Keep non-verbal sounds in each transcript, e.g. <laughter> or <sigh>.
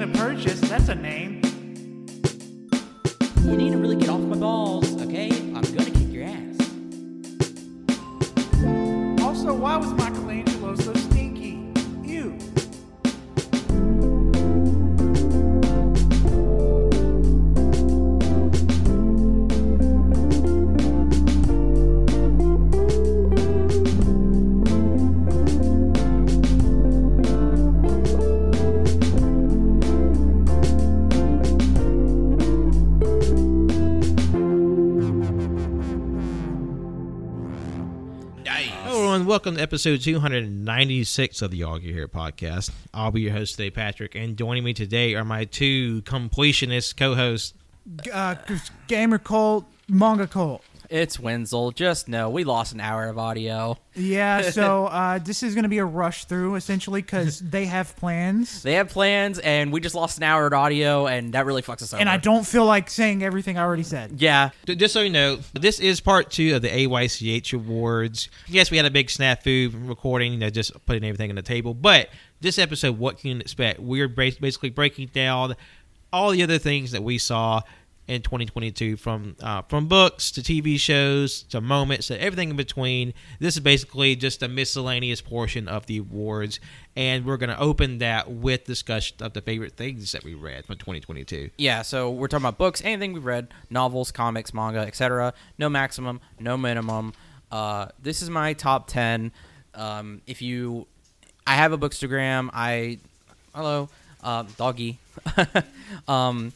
gonna purchase. That's a name. Welcome to episode 296 of the Gear Here podcast. I'll be your host today, Patrick, and joining me today are my two completionist co-hosts. Uh, gamer cult, manga cult. It's Wenzel. Just know we lost an hour of audio. Yeah, <laughs> so uh, this is going to be a rush through essentially because <laughs> they have plans, They have plans, and we just lost an hour of audio, and that really fucks us up. and I don't feel like saying everything I already said. Yeah, J- Just so you know, this is part two of the AYCH awards. Yes, we had a big snafu recording, you know, just putting everything on the table. But this episode, what can you expect? We're bas- basically breaking down all the other things that we saw in 2022 from uh, from books to TV shows to moments to everything in between. This is basically just a miscellaneous portion of the awards, and we're going to open that with discussion of the favorite things that we read from 2022. yeah. So we're talking about books, anything we've read, novels, comics, manga, etc. No maximum, no minimum. Uh, this is my top ten. Um, if you, I have a bookstagram. I, hello, uh, doggy. <laughs> um,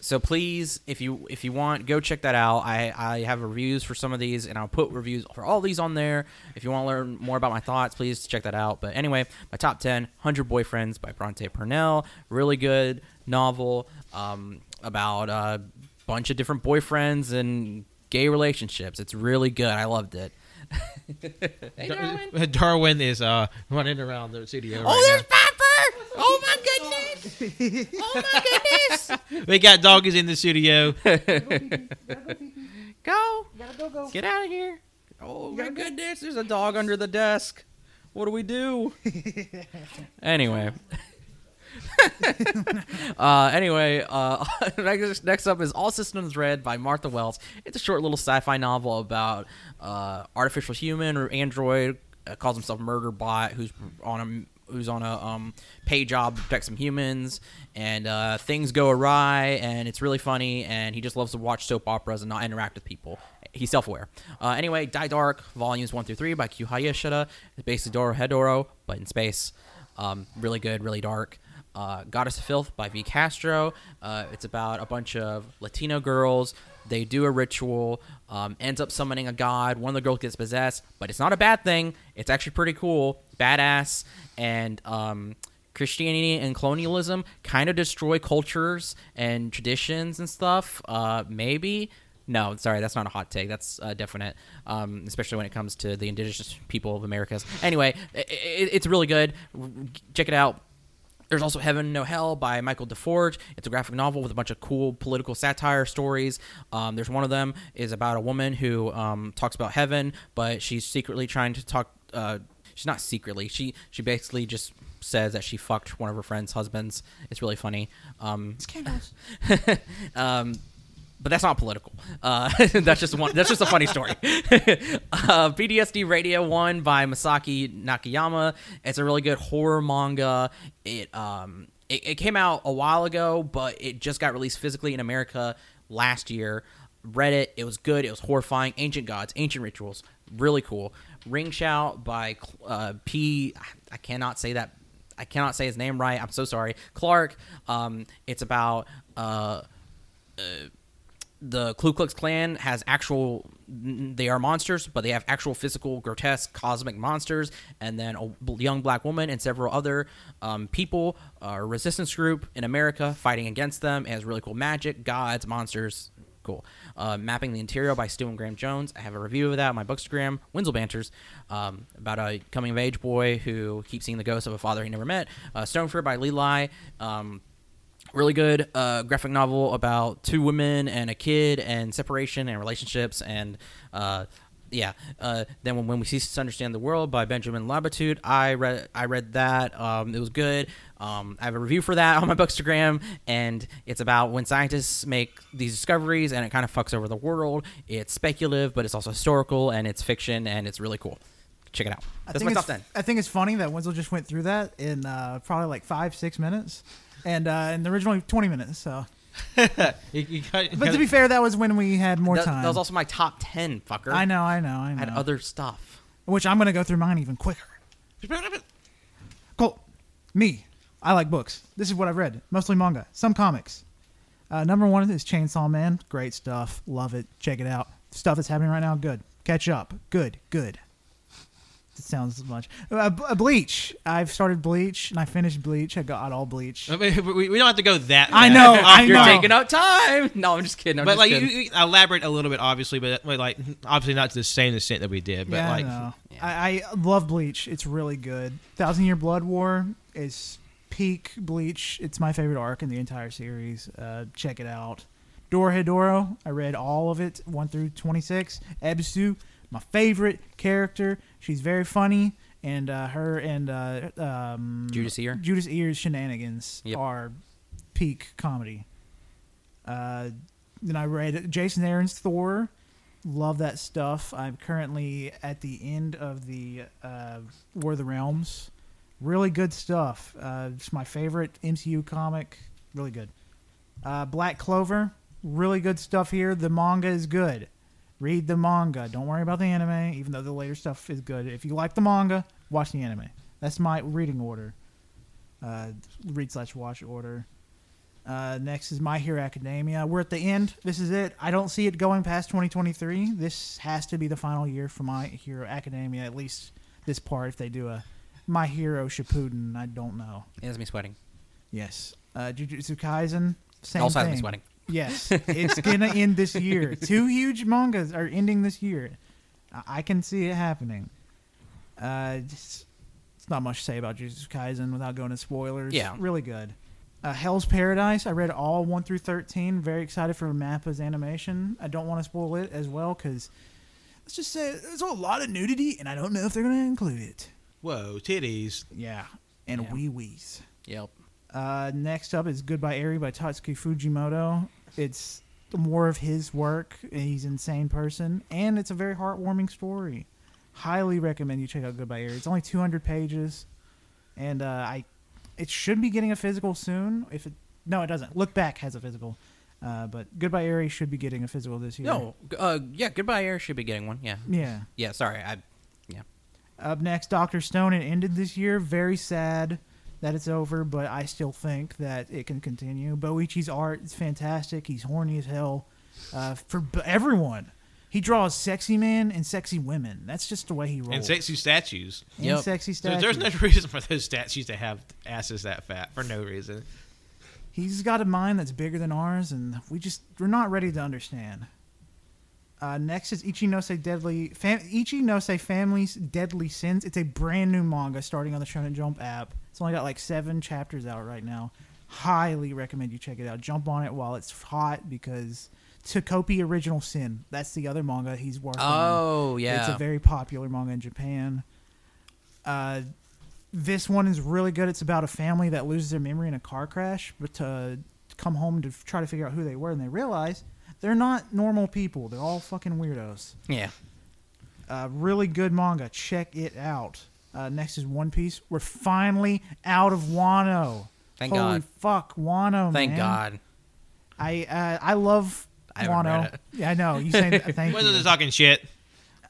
so please if you if you want go check that out. I i have reviews for some of these and i'll put reviews for all these on there. If you want to learn more about my thoughts please check that out. But anyway my top 10 100 boyfriends by Brontez Purnell really good novel um, about a bunch of different boyfriends and gay relationships. It's really good. I loved it. Hey, Darwin. Darwin is uh, running around the studio. oh right there's now. pepper oh my goodness <laughs> oh my goodness We got doggies in the studio. <laughs> Go. Get out of here. Oh my goodness, there's a dog under the desk. What do we do? <laughs> anyway. uh, anyway, uh, next, next up is All Systems Red by Martha Wells. It's a short little sci-fi novel about uh, artificial human or android uh, calls himself Murder Bot, who's on a who's on a um, pay job to protect some humans, and uh, things go awry, and it's really funny, and he just loves to watch soap operas and not interact with people. He's self-aware. Uh, anyway, Dai Dark, volumes one through three by Q Hayashida. It's basically Dorohedoro, but in space. Um, really good, really dark. Uh, Goddess of Filth by V. Castro. Uh, it's about a bunch of Latino girls. They do a ritual, um, ends up summoning a god. One of the girls gets possessed, but it's not a bad thing. It's actually pretty cool, badass, and um, Christianity and colonialism kind of destroy cultures and traditions and stuff. Uh, maybe. No, sorry, that's not a hot take. That's uh, definite, um, especially when it comes to the indigenous people of Americas. Anyway, i i it's really good. Check it out. There's also Heaven No Hell by Michael DeForge. It's a graphic novel with a bunch of cool political satire stories. Um, there's one of them is about a woman who um, talks about heaven, but she's secretly trying to talk. Uh, she's not secretly. She she basically just says that she fucked one of her friends' husbands. It's really funny. Um, <laughs> um, but that's not political. Uh, <laughs> that's just one. That's just a funny story. <laughs> uh, PTSD Radio One by Masaaki Nakayama. It's a really good horror manga. It um it, it came out a while ago, but it just got released physically in America last year. Read it. It was good. It was horrifying. Ancient gods, ancient rituals, really cool. Ring Shout by uh, P. I cannot say that. I cannot say his name right. I'm so sorry. Clark. Um, it's about uh the Ku Klux Klan has actual they are monsters, but they have actual physical, grotesque, cosmic monsters, and then a young black woman and several other um, people, a resistance group in America fighting against them. It has really cool magic, gods, monsters. Cool. Uh, Mapping the Interior by Stephen Graham Jones. I have a review of that on my Bookstagram, Winslow Banters, um, about a coming of age boy who keeps seeing the ghost of a father he never met. Uh, Stone Fruit by Lee Lai. Um, really good uh, graphic novel about two women and a kid and separation and relationships and uh, yeah. Uh, then when, when we cease to understand the world by Benjamin Labatut, I read I read that. Um, it was good. Um, I have a review for that <laughs> on my Bookstagram, and it's about when scientists make these discoveries, and it kind of fucks over the world. It's speculative, but it's also historical, and it's fiction, and it's really cool. Check it out. I That's think my it's, top ten. I think it's funny that Wenzel just went through that in uh, probably like five, six minutes, and uh, and originally twenty minutes. So, <laughs> You- you got- but to be fair, that was when we had more That, time. that was also my top ten, fucker. I know, I know, I I know. had other stuff. Which I'm gonna go through mine even quicker. Cool. Me. I like books. This is what I've read. Mostly manga. Some comics. Uh, number one is Chainsaw Man. Great stuff. Love it. Check it out. Stuff that's happening right now. Good. Catch up. Good. Good. It sounds much. Uh, uh, Bleach. I've started Bleach and I finished Bleach. I got all Bleach. I mean, <laughs> we, we don't have to go that. I bad. know, <laughs> I You're know. taking up time. <laughs> No, I'm just kidding. I'm but just like, you, kidding. you elaborate a little bit, obviously, but, but like, obviously not to the same extent that we did. But yeah, like, I know. Yeah. I, I love Bleach. It's really good. Thousand Year Blood War is peak Bleach. It's my favorite arc in the entire series. Uh, check it out. Dorohedoro, I read all of it, 1 through 26. Ebisu, my favorite character. She's very funny, and uh, her and uh, um, Judas Ear? Judas Ear's shenanigans Yep. are peak comedy. Uh, then I read Jason Aaron's Thor. Love that stuff. I'm currently at the end of the uh, War of the Realms. Really good stuff. Uh, it's my favorite MCU comic. Really good. Uh, Black Clover. Really good stuff here. The manga is good. Read the manga. Don't worry about the anime, even though the later stuff is good. If you like the manga, watch the anime. That's my reading order. Uh, read slash watch order. Uh, next is My Hero Academia. We're at the end. This is it. I don't see it going past 2023. This has to be the final year for My Hero Academia, at least this part. If they do a My Hero Shippuden, I don't know. It has me sweating. Yes. Uh, Jujutsu Kaisen, same also has thing. me sweating. Yes, <laughs> it's gonna end this year. Two huge mangas are ending this year. I- can see it happening. Uh, just, it's not much to say about Jujutsu Kaisen without going to spoilers. Yeah. really good. Uh, Hell's Paradise. I read all one through thirteen. Very excited for Mappa's animation. I don't want to spoil it as well because let's just say there's a lot of nudity, and I don't know if they're gonna include it. whoa, titties. Yeah, and Yeah. wee wees. Yep. Uh, next up is Goodbye Eri by Tatsuki Fujimoto. It's more of his work. He's an insane person, and it's a very heartwarming story. Highly recommend you check out Goodbye Eri. It's only 200 pages, and uh, I it should be getting a physical soon. If it no, it doesn't. Look Back has a physical, uh, but Goodbye Eri should be getting a physical this year. No. Uh, yeah. Goodbye Eri should be getting one. Yeah. Yeah. Yeah. Sorry. I. Yeah. Up next, Doctor Stone. It ended this year. Very sad that it's over, but I still think that it can continue. Boichi's art is fantastic. He's horny as hell uh, for b- everyone. He draws sexy men and sexy women. That's just the way he rolls. And sexy statues. And Yep. sexy So statues. there's no reason for those statues to have asses that fat for no reason. He's got a mind that's bigger than ours, and we just we're not ready to understand. Uh, next is Ichi no Se Deadly Fam- Ichi no Se Family's Deadly Sins. It's a brand new manga starting on the Shonen Jump app. It's only got like seven chapters out right now. Highly recommend you check it out. Jump on it while it's hot because Takopi Original Sin. That's the other manga he's working on. Oh yeah. It's a very popular manga in Japan. Uh, this one is really good. It's about a family that loses their memory in a car crash, but to come home to try to figure out who they were, and they realize they're not normal people. They're all fucking weirdos. yeah. Uh, really good manga. Check it out. Uh, next is One Piece. We're finally out of Wano. Thank god. Holy God. fuck, Wano! Thank man. God. I uh, I love I Wano. read it. Yeah, I know. You say <laughs> thank Whether you. they're talking shit.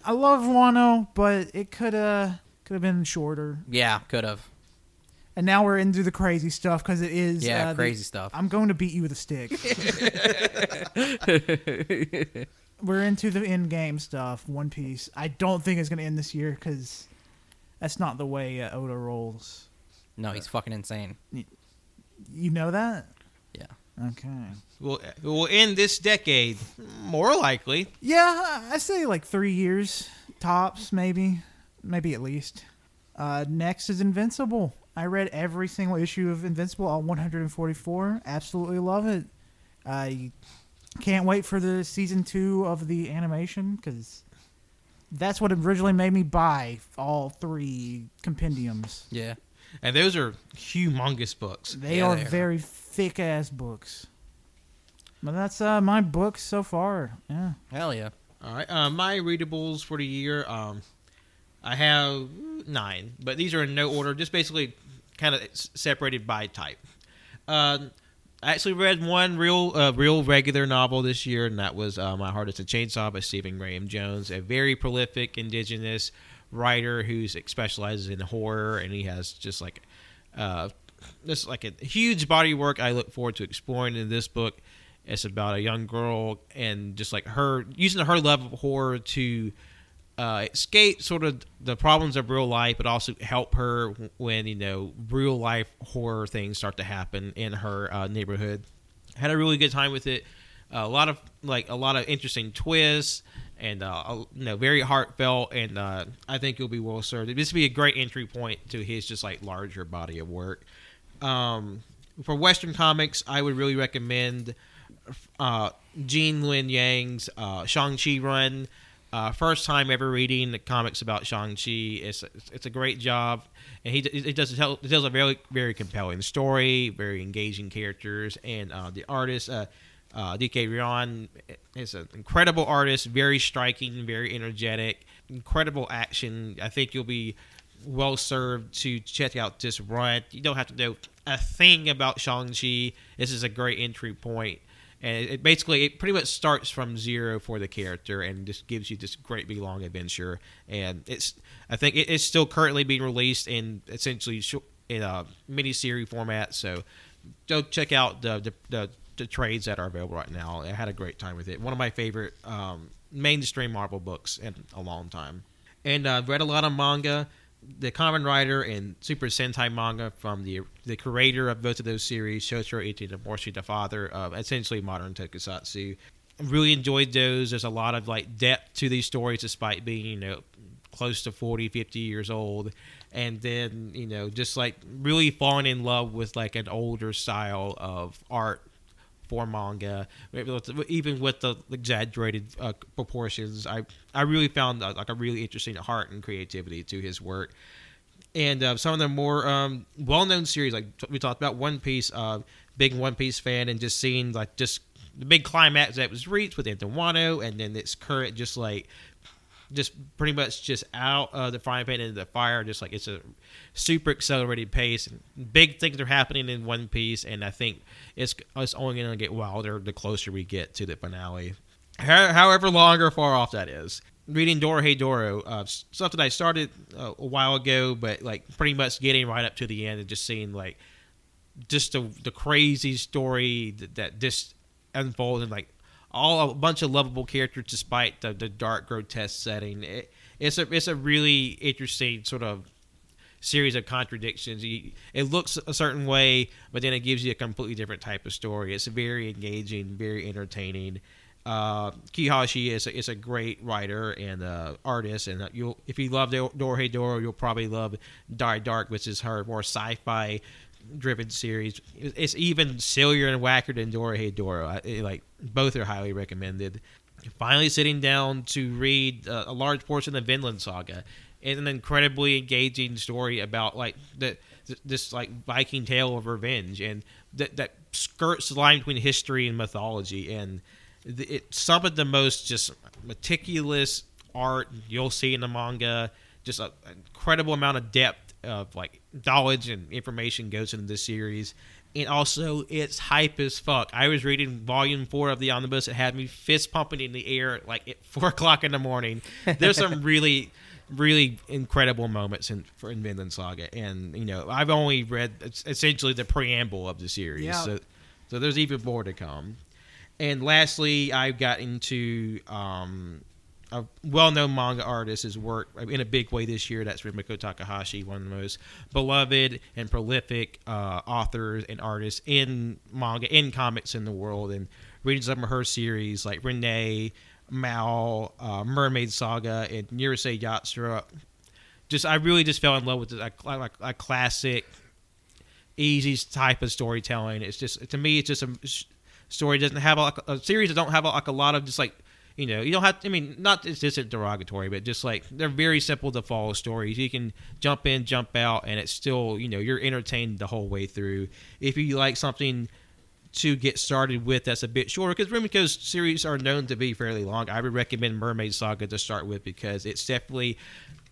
I love Wano, but it could uh could have been shorter. Yeah. Could have. And now we're into the crazy stuff because it is Yeah. uh, the- crazy stuff. I'm going to beat you with a stick. <laughs> we're into the end game stuff. One Piece. I don't think it's going to end this year because that's not the way uh, Oda rolls. No, he's fucking insane. You know that? Yeah. Okay. We'll, we'll end this decade, more likely. Yeah, I I say like three years tops, maybe, maybe at least. Uh, next is Invincible. I read every single issue of Invincible, all 144. Absolutely love it. I can't wait for the season two of the animation because that's what originally made me buy all three compendiums. Yeah. And those are humongous books. They Yeah, are they are. very thick ass books. But that's uh, my books so far. Yeah. Hell yeah. All right. Uh, my readables for the year, um, I have nine, but these are in no order, just basically kind of separated by type. Um I actually read one real, uh, real regular novel this year, and that was uh, "My Heart Is a Chainsaw" by Stephen Graham Jones, a very prolific indigenous writer who specializes in horror, and he has just like, uh, this like a huge body of work. I look forward to exploring in this book. It's about a young girl and just like her using her love of horror to uh, escape sort of the problems of real life, but also help her when you know real life horror things start to happen in her uh, neighborhood. Had a really good time with it. a lot of like a lot of interesting twists and uh, you know very heartfelt, and uh, I think you'll be well served. This would be a great entry point to his just like larger body of work. Um, for Western comics, I would really recommend uh, Gene Luen Yang's uh, Shang Chi run. Uh, first time ever reading the comics about Shang Chi. It's it's a great job, and he it does tell it tells a very very compelling story, very engaging characters, and uh, the artist. Uh, uh, Dike Ruan is an incredible artist, very striking, very energetic, incredible action. I think you'll be well served to check out this run. You don't have to know a thing about Shang-Chi. This is a great entry point. And it, it basically it pretty much starts from zero for the character and just gives you this great big long adventure. And it's I think it, it's still currently being released in essentially in a mini-series format. So go check out the the, the the trades that are available right now. I had a great time with it. One of my favorite um, mainstream Marvel books in a long time. And uh, read a lot of manga. The Kamen Rider and Super Sentai manga from the the creator of both of those series, Shotaro Ishinomori, the father of essentially modern tokusatsu. Really enjoyed those. There's a lot of like depth to these stories, despite being you know close to 40, 50 years old. And then you know just like really falling in love with like an older style of art for manga, even with the exaggerated uh, proportions. I I really found uh, like a really interesting heart and creativity to his work. And uh, some of the more um, well-known series, like we talked about One Piece, uh, big One Piece fan, and just seeing like just the big climax that was reached with Wano, and then its current just like just pretty much just out of the frying pan into the fire. Just like it's a super accelerated pace. Big things are happening in One Piece, and I think it's it's only going to get wilder the closer we get to the finale. However long or far off that is. Reading Dorohedoro, uh, stuff that I started uh, a while ago, but like pretty much getting right up to the end and just seeing like just the the crazy story that, that just unfolds and like all a bunch of lovable characters despite the, the dark grotesque setting. It, it's a it's a really interesting sort of series of contradictions. You, it looks a certain way, but then it gives you a completely different type of story. It's very engaging, very entertaining. Uh, Kihashi is a, is a great writer and uh, artist, and you'll if you love Doro Hey you'll probably love Dai Dark, which is her more sci-fi driven series. It's even sillier and wackier than Dora Hey it, like both are highly recommended. Finally, sitting down to read uh, a large portion of the Vinland Saga. It's an incredibly engaging story about like the this like Viking tale of revenge and that that skirts the line between history and mythology and the, it's some of the most just meticulous art you'll see in the manga. Just an incredible amount of depth of like knowledge and information goes into this series. And also, it's hype as fuck. I was reading volume four of the omnibus. It had me fist pumping in the air like at <laughs> four o'clock in the morning. There's some <laughs> really, really incredible moments in for in Vinland Saga, and you know I've only read essentially the preamble of the series. Yeah. So, so there's even more to come. And lastly, I got into um, a well-known manga artist artist's work in a big way this year. That's Rumiko Takahashi, one of the most beloved and prolific uh, authors and artists in manga, in comics in the world. And reading some of her series like Renee, Mao, uh, Mermaid Saga, and Urusei Yatsura, just I really just fell in love with a, like a classic, easy type of storytelling. It's just to me, it's just a story doesn't have a, a series that don't have a, like a lot of just like You know, you don't have. I mean, not it's just derogatory, but just like they're very simple to follow stories. You can jump in, jump out, and it's still you know you're entertained the whole way through. If you like something to get started with that's a bit shorter because Rumiko's series are known to be fairly long. I would recommend Mermaid Saga to start with because it's definitely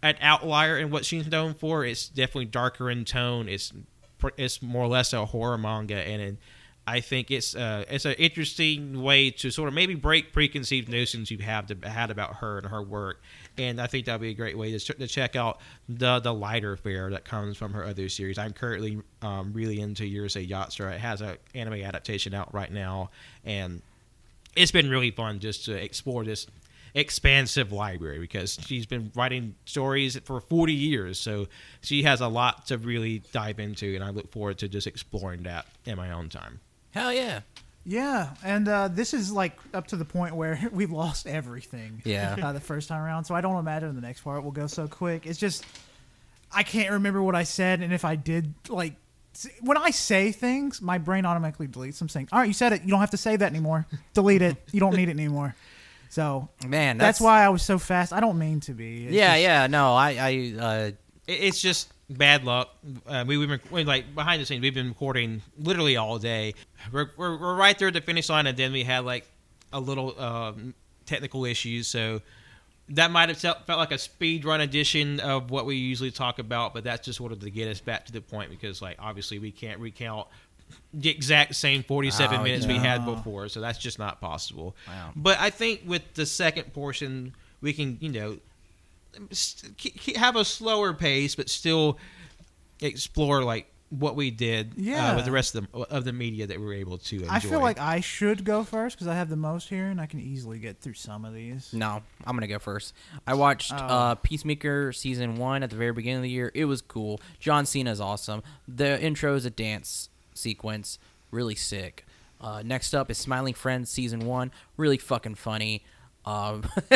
an outlier in what she's known for. It's definitely darker in tone. It's it's more or less a horror manga, and, and I think it's uh, it's an interesting way to sort of maybe break preconceived notions you have to, had about her and her work. And I think that'd be a great way to, to check out the the lighter fare that comes from her other series. I'm currently um, really into Urusei Yatsura. It has an anime adaptation out right now, and it's been really fun just to explore this expansive library because she's been writing stories for 40 years so she has a lot to really dive into and i look forward to just exploring that in my own time Hell yeah. Yeah, and uh, this is like up to the point where <laughs> we've lost everything. Yeah. uh, the first time around, so I don't imagine the next part will go so quick. It's just I can't remember what I said, and if I did, like when I say things, my brain automatically deletes them, saying, "All right, you said it. You don't have to say that anymore. Delete it. You don't need it anymore." So Man, that's, that's, why I was so fast. I don't mean to be. It's Yeah, just- yeah. No, I, I, uh, it's just bad luck. Uh, we, we've been we're, like behind the scenes. We've been recording literally all day. We're, we're, we're right there at the finish line, and then we had like a little um, technical issues. So that might have felt, like a speed run edition of what we usually talk about, but that's just sort of to get us back to the point because like obviously we can't recount the exact same 47 Oh, minutes we had before, so that's just not possible. Wow. But I think with the second portion, we can you know st- ke- ke- have a slower pace, but still explore like what we did uh, with the rest of the of the media that we were able to enjoy. I feel like I should go first because I have the most here, and I can easily get through some of these. no, I'm gonna go first. I watched Oh. uh, Peacemaker season one at the very beginning of the year. It was cool. John Cena is awesome. The intro is a dance sequence, really sick. Uh, next up is Smiling Friends season one, really fucking funny. Um, <laughs>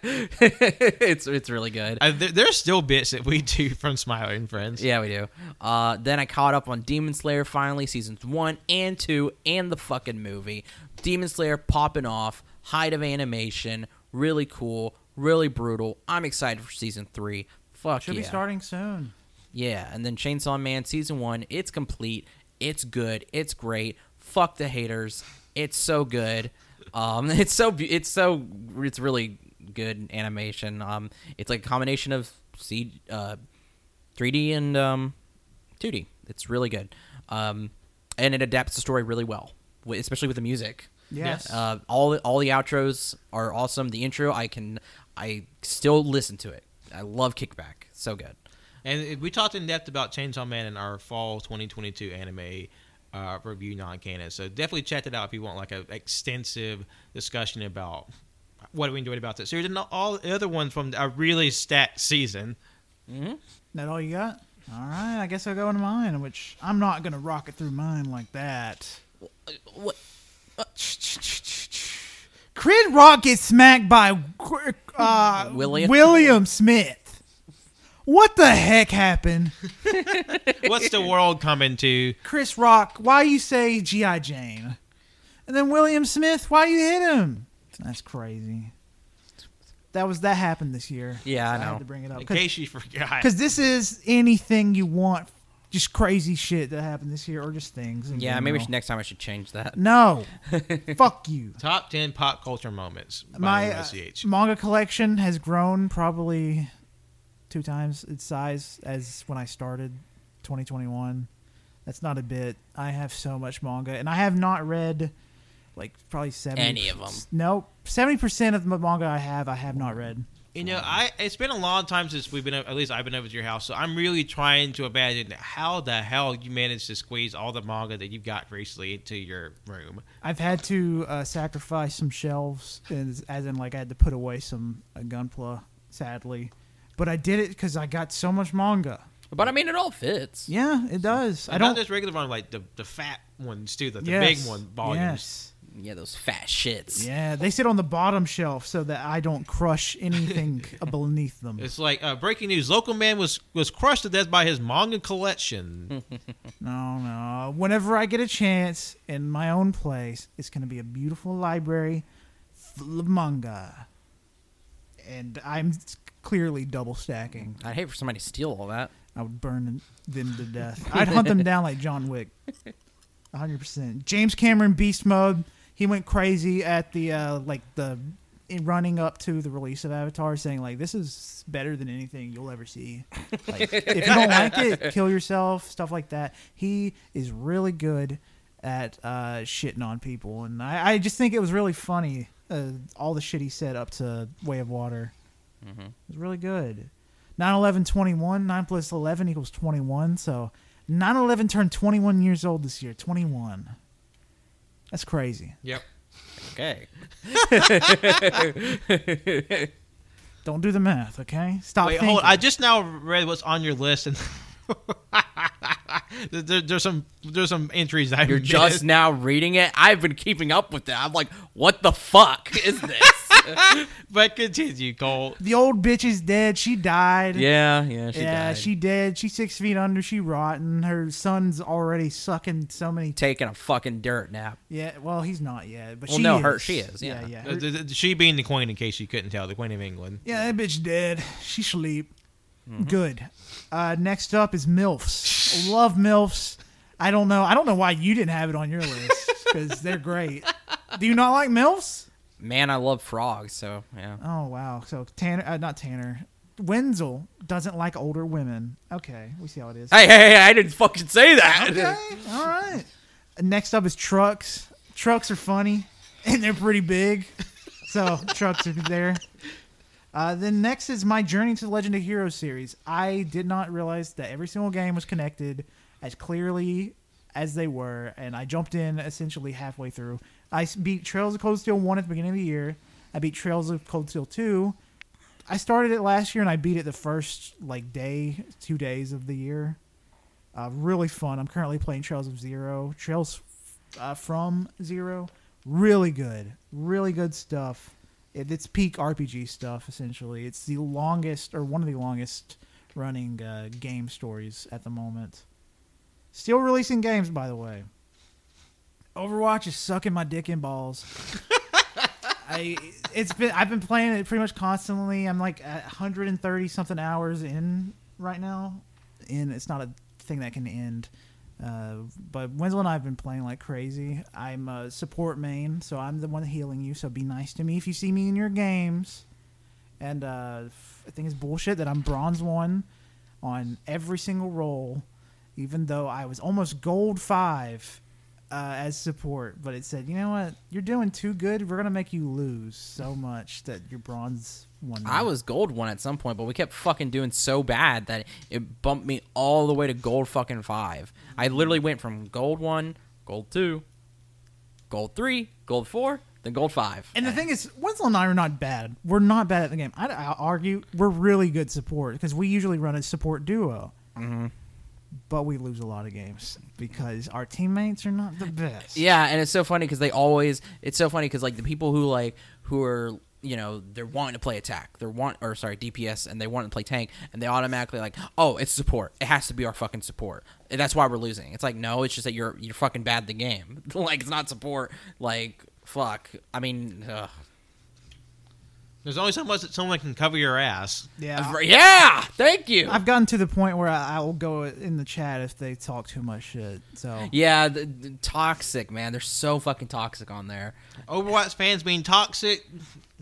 it's it's really good. Uh, there, there's still bits that we do <laughs> from Smiling Friends. Yeah, we do. Uh, then I caught up on Demon Slayer finally, seasons one and two, and the fucking movie. Demon Slayer popping off, height of animation, really cool, really brutal. I'm excited for season three. Fuck Should yeah. be starting soon. Yeah, and then Chainsaw Man season one, it's complete, it's good, it's great. Fuck the haters, it's so good. Um, <laughs> it's so it's so it's really good animation. Um, it's like a combination of C, uh, 3D and um, 2D. It's really good. Um, and it adapts the story really well, especially with the music. Yes. Uh, all the, all the outros are awesome. The intro, I can I still listen to it. I love Kickback. So good. And we talked in depth about Chainsaw Man in our fall 2022 anime uh, review non-canon. So definitely check that out if you want like an extensive discussion about what we enjoyed about that series and all the other ones from a really stacked season. That all you got? All right, I guess I'll go into mine, which I'm not gonna rock it through mine like that. What? Chris Rock gets smacked by uh, William? William Smith. What the heck happened? <laughs> What's the world coming to? Chris Rock, why you say G.I. Jane? And then William Smith, why you hit him? That's crazy. That was that happened this year. Yeah, I So know. had to bring it up In case you forgot. because this is anything you want, just crazy shit that happened this year, or just things. Yeah, maybe general. should, next time I should change that. No, <laughs> fuck you. Top 10 pop culture moments by My uh, manga collection has grown probably two times its size as when I started 2021. That's not a bit. I have so much manga, and I have not read like probably seventy Any of them? No, seventy percent of the manga I have, I have not read. You know, I it's been a long time since we've been at least I've been over to your house, so I'm really trying to imagine how the hell you managed to squeeze all the manga that you've got recently into your room. I've had to uh, sacrifice some shelves, as, as in like I had to put away some uh, Gunpla, sadly, but I did it because I got so much manga. But I mean, it all fits. Yeah, it does. I And don't. not just regular one, like the the fat ones too, the, the yes, big one volumes. Yes. Yeah, those fat shits. Yeah, they sit on the bottom shelf so that I don't crush anything <laughs> beneath them. It's like uh, breaking news: Local Man was was crushed to death by his manga collection. <laughs> No, no. Whenever I get a chance in my own place, it's going to be a beautiful library full of manga, and I'm clearly double stacking. I'd hate for somebody to steal all that. I would burn them to death. <laughs> I'd hunt them down like John Wick. 100%. James Cameron beast mode. He went crazy at the uh like the in running up to the release of Avatar saying like this is better than anything you'll ever see. Like <laughs> if you don't like it, kill yourself, stuff like that. He is really good at uh shitting on people and I, I just think it was really funny uh, all the shit he said up to Way of Water. Mm-hmm. It was really good. 9 11 21. 9 plus 11 equals 21. So 9 11 turned 21 years old this year. 21. That's crazy. Yep. Okay. <laughs> Don't do the math, okay? Stop Wait, thinking. hold. I just now read what's on your list, and <laughs> there, there- there's some there's some entries I You're missed. just now reading it. I've been keeping up with that. I'm like, what the fuck is this? <laughs> But continue, Cole. the old bitch is dead. She died. yeah, yeah, she yeah, died. she dead. She's six feet under. She rotten. Her son's already sucking so many. taking a fucking dirt nap. yeah, well, he's not yet, but Well, she no, is. her- she is, yeah. yeah, yeah. Uh, Her- th- th- she being the queen, in case you couldn't tell, the queen of England. Yeah, that bitch dead. She sleep. Mm-hmm. Good. Uh, next up is MILFs. Love MILFs. I don't know. I don't know why you didn't have it on your list because they're great. Do you not like MILFs? Man, I love frogs. So yeah. Oh wow. So Tanner, uh, not Tanner. Wenzel doesn't like older women. Okay, we see how it is. Hey, hey, hey! I didn't fucking say that. Okay, all right. Next up is trucks. Trucks are funny and they're pretty big, so trucks are there. Uh, then next is my Journey to the Legend of Heroes series. I did not realize that every single game was connected as clearly as they were, and I jumped in essentially halfway through. I beat Trails of Cold Steel 1 at the beginning of the year. I beat Trails of Cold Steel 2. I started it last year and I beat it the first like day, two days of the year. Uh, really fun. I'm currently playing Trails of Zero. Trails uh, from Zero. Really good. Really good stuff. It, it's peak RPG stuff, essentially. It's the longest, or one of the longest running uh, game stories at the moment. Still releasing games, by the way. Overwatch is sucking my dick and balls. <laughs> I it's been I've been playing it pretty much constantly. I'm like 130 something hours in right now, and it's not a thing that can end. Uh, but Wenzel and I have been playing like crazy. I'm a support main, so I'm the one healing you. So be nice to me if you see me in your games. And uh, I think it's bullshit that I'm bronze one on every single roll, even though I was almost gold five uh, as support. But it said, you know what, you're doing too good. We're gonna make you lose so much that you're bronze one. I was gold one at some point, but we kept fucking doing so bad that it bumped me all the way to gold fucking five. I literally went from gold one, gold two, gold three, gold four, then gold five. And the thing is, Wenzel and I are not bad. We're not bad at the game. I'd, I'll argue we're really good support because we usually run a support duo. Mhm. But we lose a lot of games because our teammates are not the best. Yeah, and it's so funny because they always. It's so funny because like the people who like who are you know they're wanting to play attack, they're want or sorry DPS, and they want to play tank, and they automatically like, oh, it's support. It has to be our fucking support. And that's why we're losing. It's like no, it's just that you're you're fucking bad the game. <laughs> like it's not support. Like fuck. I mean, ugh. There's only so much that someone can cover your ass. Yeah. yeah. Thank you. I've gotten to the point where I, I will go in the chat if they talk too much shit. So yeah, the, the toxic man. They're so fucking toxic on there. Overwatch fans being toxic,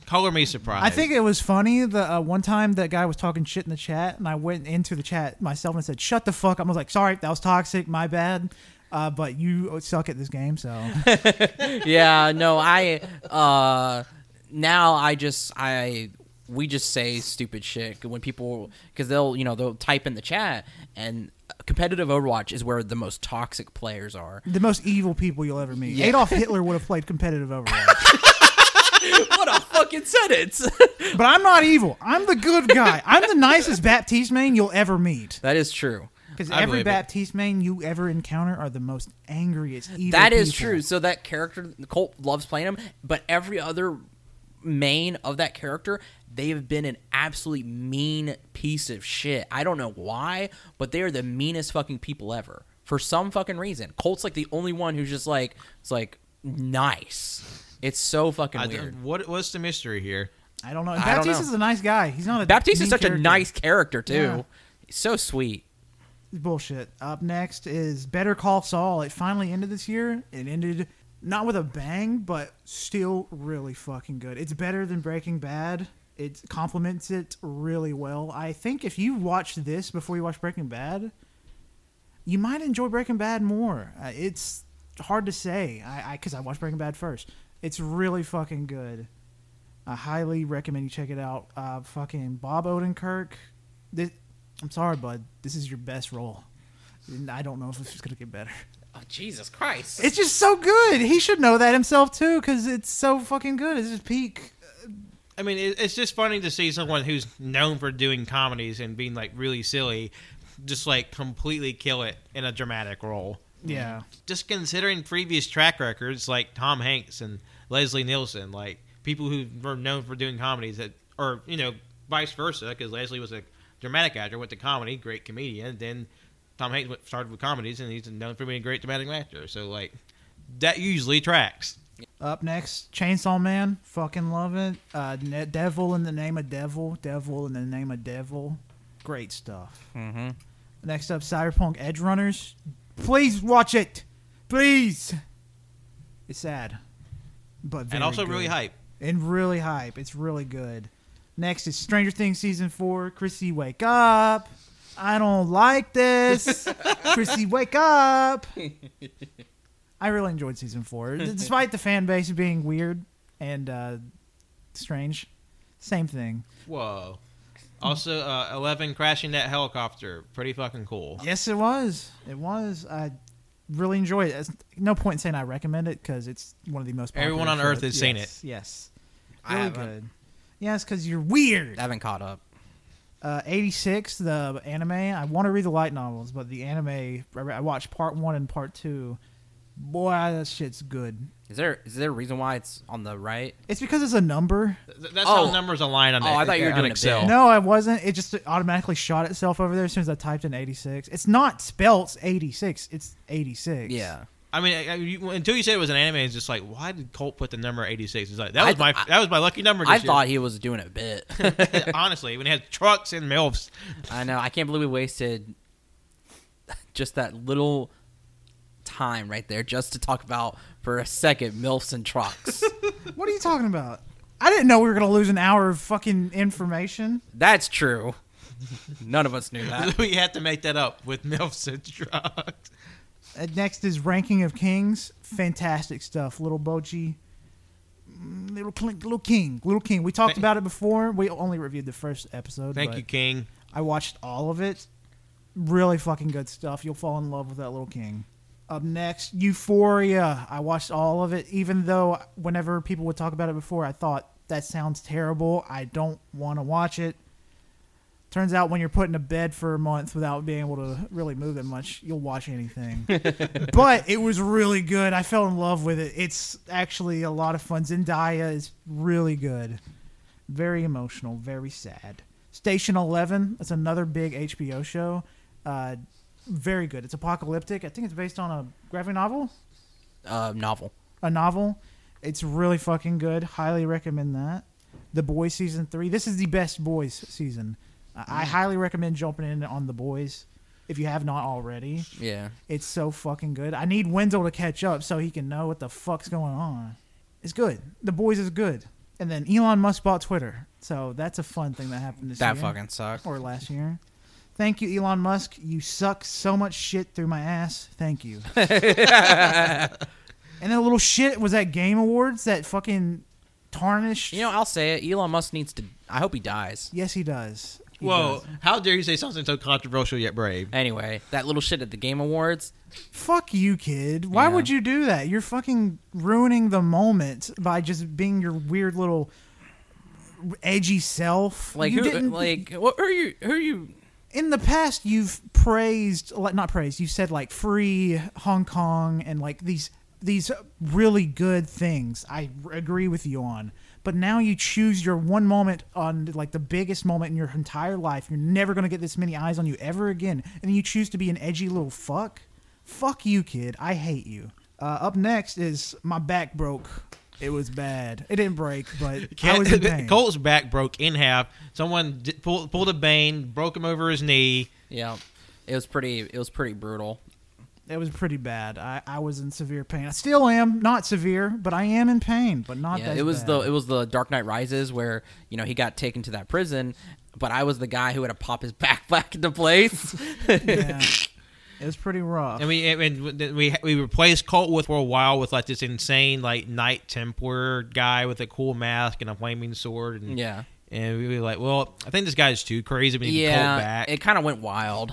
color me surprised. I think it was funny the uh, one time that guy was talking shit in the chat, and I went into the chat myself and said, "Shut the fuck up." I was like, "Sorry, that was toxic. My bad." Uh, but you suck at this game, so <laughs> yeah, no, I uh now I just I we just say stupid shit when people because they'll you know they'll type in the chat and competitive Overwatch is where the most toxic players are. the most evil people you'll ever meet. Yeah. Adolf Hitler would have played competitive Overwatch, <laughs> what a fucking sentence! <laughs> but I'm not evil. I'm the good guy. I'm the nicest Baptiste main you'll ever meet. that is true. Because every believe it. Baptiste main you ever encounter are the most angriest, evil. That is people. true. So that character, Colt loves playing him, but every other main of that character, they have been an absolutely mean piece of shit. I don't know why, but they are the meanest fucking people ever for some fucking reason. Colt's like the only one who's just like it's like nice. It's so fucking I weird. what what's the mystery here? I don't know. I don't Baptiste know. is a nice guy. He's not a Baptiste mean is such a nice character too. Yeah. He's so sweet. bullshit. Up next is Better Call Saul. It finally ended this year. It ended not with a bang, but still really fucking good. It's better than Breaking Bad. It complements it really well. I think if you watch this before you watch Breaking Bad, you might enjoy Breaking Bad more. Uh, it's hard to say. I because I, watched Breaking Bad first. It's really fucking good. I highly recommend you check it out. Uh, fucking Bob Odenkirk. This, I'm sorry, bud. This is your best role. I don't know if it's gonna get better. Oh Jesus Christ! It's just so good. He should know that himself too, because it's so fucking good. It's just peak. I mean, it, it's just funny to see someone who's known for doing comedies and being like really silly, just like completely kill it in a dramatic role. Yeah. Just considering previous track records like Tom Hanks and Leslie Nielsen, like people who were known for doing comedies that, or you know, vice versa, because Leslie was a dramatic actor, went to comedy, great comedian. Then Tom Hanks started with comedies, and he's known for being a great dramatic actor. So like, that usually tracks. Up next, Chainsaw Man. Fucking love it. Uh, Devil in the name of Devil. Devil in the name of Devil. Great stuff. Mm-hmm. Next up, Cyberpunk Edge Runners. Please watch it. Please. It's sad, but very and also good. really hype. and really hype. It's really good. Next is Stranger Things season four. Chrissy, wake up! I don't like this. <laughs> Chrissy, wake up! I really enjoyed season four, <laughs> despite the fan base being weird and uh, strange. Same thing. Whoa. Also, uh, Eleven crashing that helicopter. Pretty fucking cool. Yes, it was. It was. I really enjoyed it. There's no point in saying I recommend it because it's one of the most. popular Everyone on shows. Earth has seen Yes, Yes, I really haven't. good. Yes, because you're weird. I haven't caught up. Uh, 86 the anime. I want to read the light novels but the anime I, I watched part one and part two. Boy that shit's good. Is there is there a reason why it's on the right? it's because it's a number. Th- That's Oh. how numbers align on Oh, that- I thought you were on doing a Excel. no i wasn't. It just automatically shot itself over there as soon as i typed in 86 it's not spelt 86 it's 86 Yeah. I mean, I- I- you, until you said it was an anime, it's just like, why did Colt put the number eighty six? It's like that I was my th- that was my lucky number. I This thought he was doing a bit. <laughs> honestly when he had trucks and milfs. I know. I can't believe we wasted just that little time right there just to talk about for a second milfs and trucks. <laughs> what are you talking about i didn't know we were gonna lose an hour of fucking information That's true. None of us knew that. <laughs> we had to make that up with milfs and trucks. Uh, next is ranking of kings. Fantastic stuff. Little Bojji. Mm, little Clink, little king. Little king. We talked about it before. We only reviewed the first episode Thank you, King. i watched all of it. Really fucking good stuff. You'll fall in love with that little king. Up next euphoria. I watched all of it even though whenever people would talk about it before i thought that sounds terrible. I don't want to watch it Turns out when you're put in a bed for a month without being able to really move that much, you'll watch anything. <laughs> but it was really good. I fell in love with it. It's actually a lot of fun. Zendaya is really good. Very emotional, very sad. Station 11, that's another big HBO show. Uh, very good. It's apocalyptic. I think it's based on a graphic novel Uh, novel. a novel. It's really fucking good. Highly recommend that. The Boys season three. This is the best Boys season. I I highly recommend jumping in on the Boys if you have not already. Yeah. It's so fucking good. I need Wenzel to catch up so he can know what the fuck's going on. It's good. The Boys is good. And then Elon Musk bought Twitter, so that's a fun thing that happened this That year That fucking sucked. or last year. Thank you, Elon Musk. You suck so much shit through my ass. Thank you. <laughs> and then a little shit was that Game Awards that fucking tarnished. You know, I'll say it. Elon Musk needs to. I hope he dies. yes, he does. He Whoa! does. How dare you say something so controversial yet brave? Anyway, that little shit at the Game Awards. Fuck you, kid. Why Yeah. would you do that? You're fucking ruining the moment by just being your weird little edgy self. Like you who? didn't Like what are you? Who are you? in the past you've praised like not praised you said like free hong kong and like these these really good things i r- agree with you on but now you choose your one moment on like the biggest moment in your entire life you're never going to get this many eyes on you ever again and you choose to be an edgy little fuck fuck you kid i hate you uh, up next is my back broke It was bad. It didn't break, but <laughs> I was in pain. Colt's back broke in half. Someone di- pulled, pulled a bane, broke him over his knee. Yeah, it was pretty. It was pretty brutal. It was pretty bad. I, I was in severe pain. I still am, not severe, but I am in pain, but not yeah, that it was bad. the it was the Dark Knight Rises where you know he got taken to that prison, but I was the guy who had to pop his <laughs> back back into place. yeah. <laughs> It was pretty rough. And we and we we replaced Colt with for a while with like this insane like Knight Templar guy with a cool mask and a flaming sword. And, yeah, and we were like, well, I think this guy's too crazy. We need Colt yeah, back. it kind of went wild.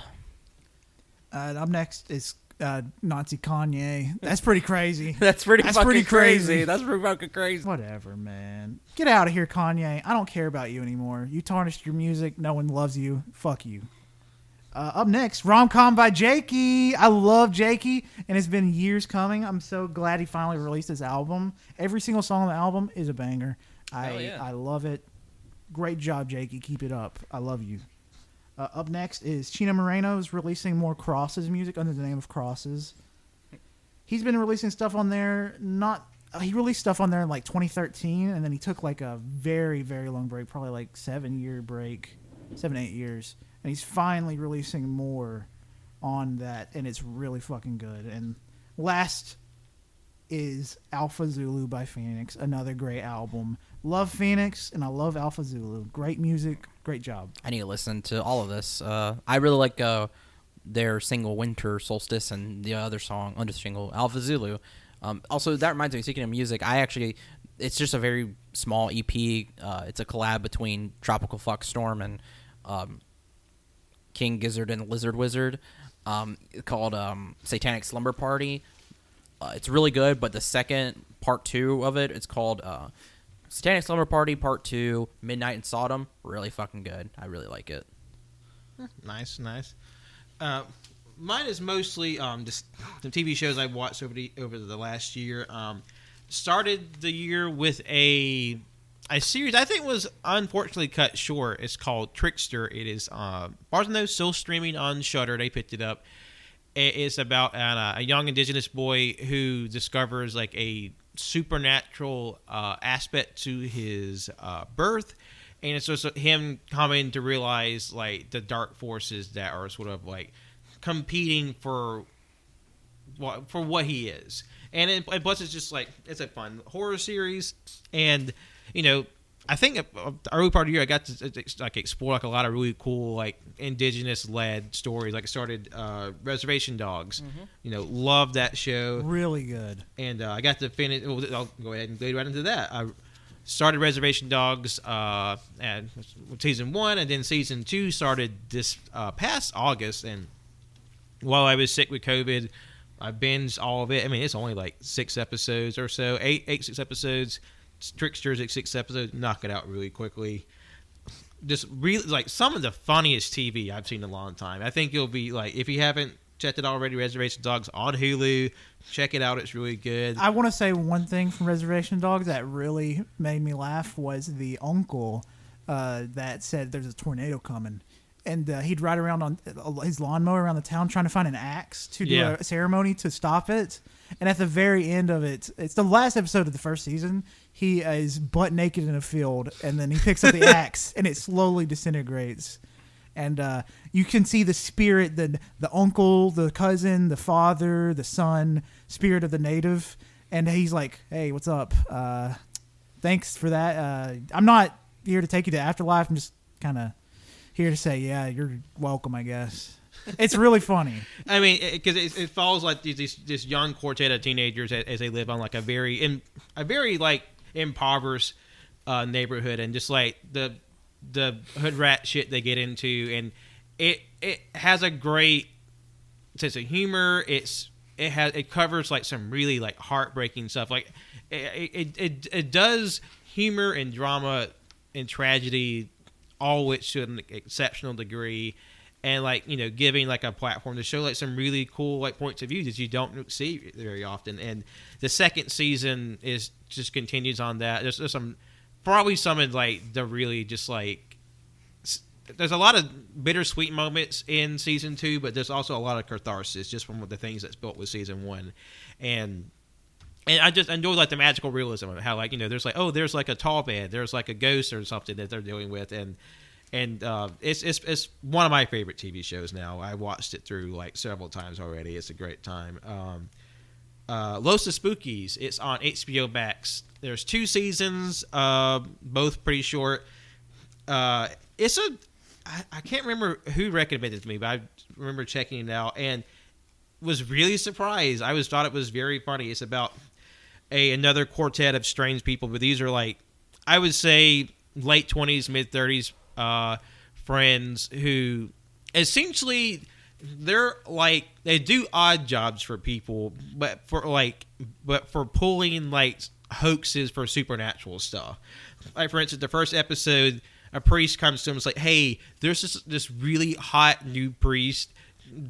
Uh, up next is uh, Nazi Kanye. <laughs> That's pretty crazy. <laughs> That's pretty That's fucking pretty crazy. crazy. That's pretty fucking crazy. Whatever, man. Get out of here, Kanye. I don't care about you anymore. You tarnished your music. No one loves you. Fuck you. Uh, up next, rom com by Jakey. I love Jakey, and it's been years coming. I'm so glad he finally released his album. Every single song on the album is a banger. I yeah. I love it. Great job, Jakey. Keep it up. I love you. Uh, up next is Chino Moreno's releasing more Crosses music under the name of Crosses. He's been releasing stuff on there. Not uh, he released stuff on there in like 2013, and then he took like a very very long break, probably like seven year break, seven eight years, and he's finally releasing more on that, and it's really fucking good. And last is Alpha Zulu by Phoenix, another great album. Love Phoenix, and I love Alpha Zulu. Great music, great job. I need to listen to all of this. Uh, I really like uh, their single "Winter Solstice" and the other song under the single "Alpha Zulu." Um, also, that reminds me. Speaking of music, I actually it's just a very small EP. Uh, it's a collab between Tropical Fuck Storm and um, King Gizzard and Lizard Wizard, um, called um, "Satanic Slumber Party." Uh, it's really good, but the second part two of it, it's called uh, Satanic Slumber Party Part Two: Midnight in Sodom. Really fucking good. I really like it. Nice, nice. Uh, mine is mostly um, just <laughs> the TV shows I've watched over the over the last year. Um, started the year with a a series I think was unfortunately cut short. It's called Trickster. It is uh, and Those still streaming on Shudder. They picked it up. It is about uh, a young indigenous boy who discovers like a supernatural uh, aspect to his uh, birth, and it's just him coming to realize like the dark forces that are sort of like competing for what for what he is. And, it, and plus, it's just like it's a fun horror series, and you know, I think uh, early part of the year I got to uh, like explore like a lot of really cool like indigenous led stories. Like I started uh, Reservation Dogs, you know, love that show Really good. and uh, I got to finish. well, I'll go ahead and go right into that. I started Reservation Dogs uh, at season one, and then season two started this uh, past August. And while I was sick with COVID, I binged all of it. I mean, it's only like six episodes or so, eight, eight, six episodes. Tricksters, like six episodes. Knock it out really quickly. Just really like some of the funniest TV I've seen in a long time. I think you'll be like, if you haven't checked it already, Reservation Dogs on Hulu. Check it out; it's really good. I want to say one thing from Reservation Dogs that really made me laugh was the uncle uh, that said there's a tornado coming. And uh, he'd ride around on his lawnmower around the town trying to find an axe to do Yeah. a ceremony to stop it. And at the very end of it, it's the last episode of the first season. He uh, is butt naked in a field, and then he picks up the <laughs> axe, and it slowly disintegrates. And uh, you can see the spirit, the the uncle, the cousin, the father, the son, spirit of the native. And he's like, "Hey, what's up? Uh, thanks for that. Uh, I'm not here to take you to afterlife. I'm just kind of here to say, yeah, you're welcome. I guess it's really funny. <laughs> I mean, because it, it, follows like these, these this young quartet of teenagers as, as they live on like a very in a very like impoverished uh, neighborhood, and just like the the hood rat shit they get into, and it it has a great sense of humor. It's it has it covers like some really like heartbreaking stuff. Like it it it, it does humor and drama and tragedy, all which to an exceptional degree. And like you know giving like a platform to show like some really cool like points of view that you don't see very often. And the second season is just continues on that. There's, there's some probably some of like the really just like there's a lot of bittersweet moments in season two but there's also a lot of catharsis just from the things that's built with season one. And and I just enjoy like the magical realism of how like you know there's like oh there's like a tall man there's like a ghost or something that they're dealing with and and uh, it's it's it's one of my favorite TV shows now. I watched it through like several times already. It's a great time. Um, uh, Los Espookys. It's on HBO Max. There's two seasons, uh, both pretty short. Uh, it's a I, I can't remember who recommended it to me, but I remember checking it out and was really surprised. I was thought it was very funny. It's about a another quartet of strange people, but these are like I would say late twenties, mid thirties uh, friends who essentially they're like they do odd jobs for people, but for like but for pulling like hoaxes for supernatural stuff. Like for instance, the first episode, a priest comes to him and is like, "Hey, there's this this really hot new priest."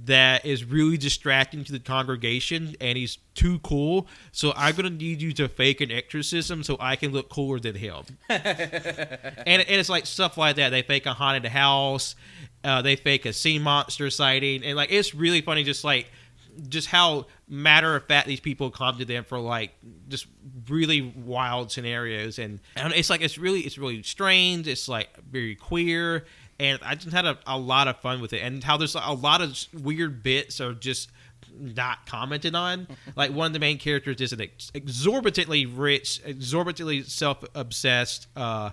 That is really distracting to the congregation and he's too cool. So i'm gonna need you to fake an exorcism so i can look cooler than him. <laughs> And, and it's like stuff like that. They fake a haunted house uh, they fake a sea monster sighting and like it's really funny just like just how matter of fact these people come to them for like just really wild scenarios. And, and it's like it's really it's really strange. It's like very queer and I just had a, a lot of fun with it, and how there's a lot of weird bits are just not commented on. <laughs> like one of the main characters is an ex- exorbitantly rich, exorbitantly self-obsessed uh,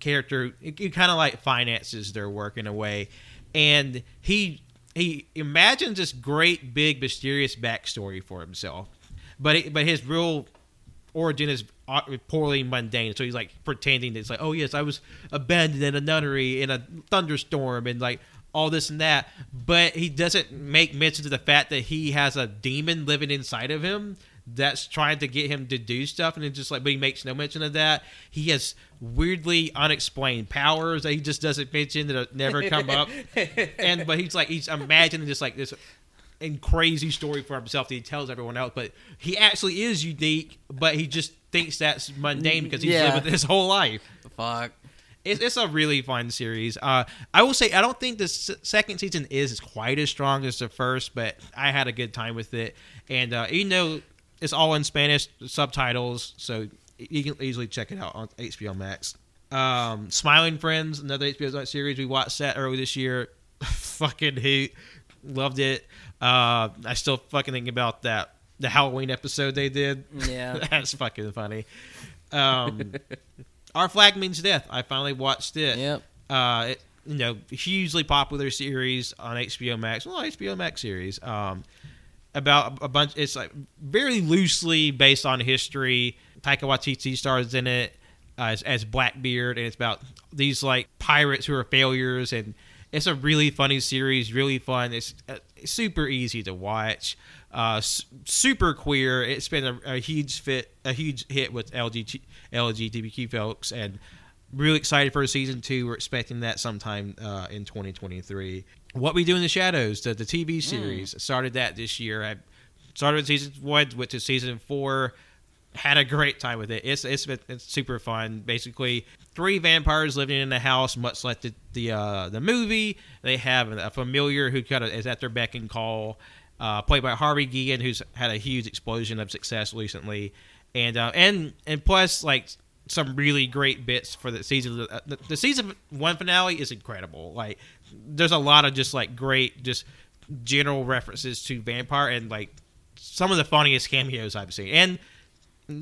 character. It, it kind of like finances their work in a way, and he he imagines this great big mysterious backstory for himself, but it, but his real origin is uh, poorly mundane. So he's like pretending that it's like, oh yes, I was abandoned in a nunnery in a thunderstorm and like all this and that. But he doesn't make mention to the fact that he has a demon living inside of him that's trying to get him to do stuff and it's just like but he makes no mention of that he has weirdly unexplained powers that he just doesn't mention that never come up <laughs> and but he's like he's imagining just like this and crazy story for himself that he tells everyone else, but he actually is unique, but he just thinks that's mundane because he's Yeah. lived it his whole life. Fuck. It's, it's a really fun series. Uh, I will say I don't think the s- second season is quite as strong as the first, but I had a good time with it. And uh, even though it's all in Spanish subtitles, so you can easily check it out on HBO Max. Um, Smiling Friends, another HBO Max series we watched that early this year. <laughs> fucking hate, loved it. Uh, I still fucking think about that the Halloween episode they did. Yeah. <laughs> That's fucking funny. Um, <laughs> Our Flag Means Death. I finally watched it. Yep. Uh, it, you know, hugely popular series on HBO Max. Well, HBO Max series. Um, about a bunch. It's like very loosely based on history. Taika Waititi stars in it uh, as, as Blackbeard, and it's about these like pirates who are failures, and it's a really funny series. Really fun. It's uh, super easy to watch. Uh, super queer. It's been a, a huge fit, a huge hit with LGBT, LGBTQ folks, and really excited for season two. We're expecting that sometime uh, in 2023. What We Do in the Shadows, the, the TV series, started that this year. I started with season one, went to season four. Had a great time with it. It's it's, it's super fun. Basically, three vampires living in a house, much like the the, uh, the movie. They have a familiar who kind of is at their beck and call, uh, played by Harvey Guillen, who's had a huge explosion of success recently, and uh, and and plus like some really great bits for the season. Uh, The, the season one finale is incredible. Like, there's a lot of just like great, just general references to vampire and like some of the funniest cameos I've seen. And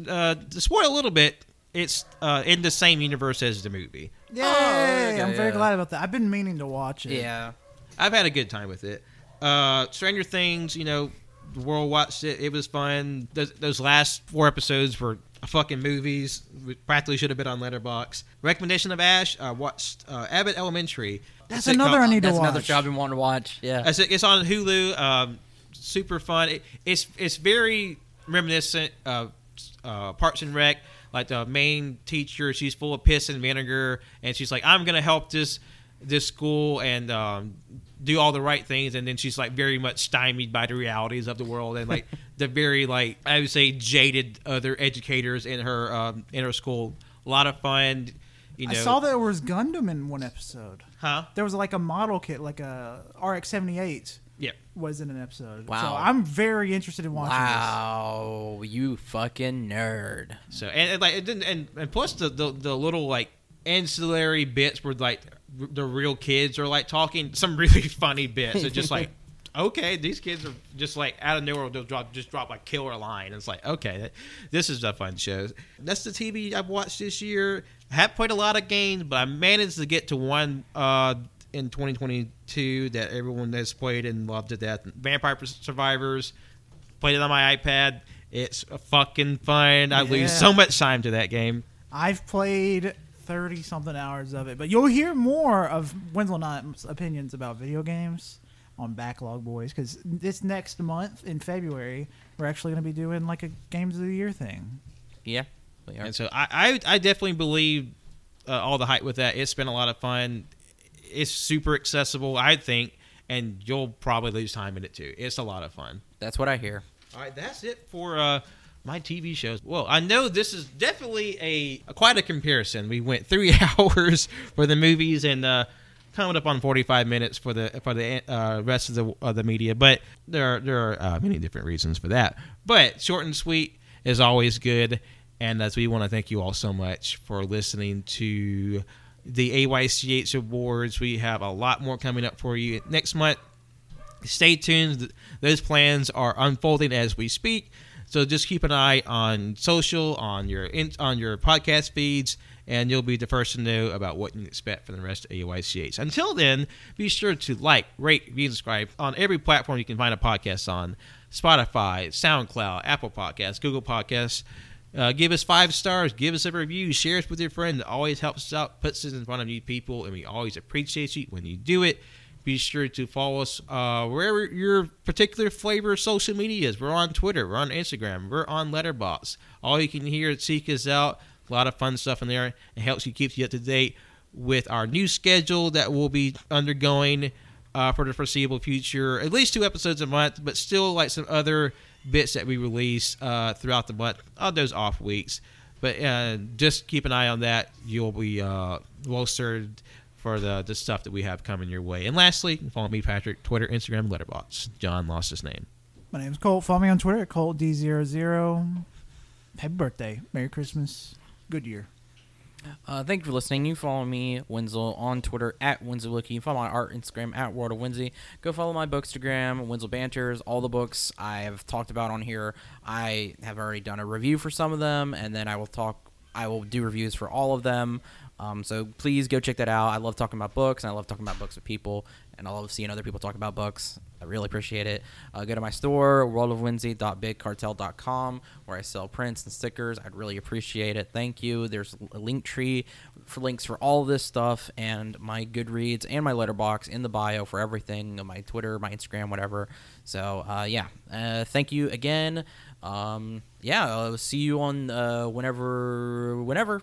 uh, to spoil a little bit, it's uh, in the same universe as the movie. Yay! okay, I'm very yeah. glad about that. I've been meaning to watch it. Yeah. I've had a good time with it. Uh, Stranger Things, you know, the world watched it. It was fun. Those, those last four episodes were fucking movies. We practically should have been on Letterboxd. Recommendation of Ash. Uh, watched uh, Abbott Elementary. That's It's a another I need to That's watch. another show I've been wanting to watch. Yeah. It's, it's on Hulu. Um, super fun. It, it's it's very reminiscent of uh, Parks and Rec. Like the main teacher, she's full of piss and vinegar, and she's like, "I'm gonna help this this school and um, do all the right things." And then she's like very much stymied by the realities of the world and like <laughs> the very like I would say jaded other educators in her um, in her school. A lot of fun. You know, I saw there was Gundam in one episode. huh? There was like a model kit, like a RX-78. Yeah. was in an episode. So Wow. I'm very interested in watching this. Wow, you fucking nerd. So and, and like it didn't, and, and plus the, the the little like ancillary bits where like the real kids are like talking some <laughs> really funny bits. It's just like <laughs> okay, these kids are just like out of nowhere they'll drop just drop a killer line. It's like okay, that, this is a fun show. That's the TV I've watched this year. I have played a lot of games, but I managed to get to one uh, in 2022 that everyone has played and loved to death. Vampire Survivors. Played it on my iPad. It's fucking fun. I lose so much time to that game. I've played thirty something hours of it, but you'll hear more of Winslow Knight's opinions about video games on Backlog Boys because this next month in February we're actually going to be doing like a Games of the Year thing. Yeah. we are. And so I, I, I definitely believe uh, all the hype with that. It's been a lot of fun. It's super accessible, I think, and you'll probably lose time in it too. It's a lot of fun. That's what I hear. All right, that's it for uh, my TV shows. Well, I know this is definitely a, quite a comparison. We went three <laughs> hours for the movies and uh, coming up on forty five minutes for the for the uh, rest of the of the media. But there are, there are uh, many different reasons for that. But short and sweet is always good. And as we want to thank you all so much for listening to the AYCH Awards, we have a lot more coming up for you next month stay tuned. Those plans are unfolding as we speak. So just keep an eye on social, on your on your podcast feeds, and you'll be the first to know about what you expect from the rest of AYCH. Until then, be sure to like, rate, review, subscribe on every platform you can find a podcast on: Spotify, SoundCloud, Apple Podcasts, Google Podcasts. Uh, give us five stars. Give us a review. Share us with your friend. It always helps us out, puts us in front of new people, and we always appreciate you when you do it. Be sure to follow us uh, wherever your particular flavor of social media is. We're on Twitter. We're on Instagram. We're on Letterboxd. All you can hear, seek us out. A lot of fun stuff in there. It helps you keep you up to date with our new schedule that we'll be undergoing uh, for the foreseeable future. At least two episodes a month, but still like some other bits that we release uh, throughout the month on those off weeks. But uh, just keep an eye on that. You'll be uh, well served for the, the stuff that we have coming your way. And lastly, you can follow me, Patrick, Twitter, Instagram, Letterboxd. John lost his name. My name's Colt. Follow me on Twitter at ColtD00. Happy birthday. Merry Christmas. Good year. Uh, thank you for listening. You follow me, Winslow, on Twitter at WinslowWiki. You follow my art Instagram at World of Winsy. Go follow my bookstagram, Winslow Banters. All the books I've talked about on here. I have already done a review for some of them, and then I will talk. I will do reviews for all of them. Um, so please go check that out. I love talking about books, and I love talking about books with people, and I love seeing other people talk about books. I really appreciate it. Uh, go to my store, worldofwinsy.bigcartel.com, where I sell prints and stickers. I'd really appreciate it. Thank you. There's a link tree for links for all this stuff, and my Goodreads and my Letterboxd in the bio for everything. My Twitter, my Instagram, whatever. So uh, yeah, uh, thank you again. Um, yeah, I'll see you on uh, whenever, whenever.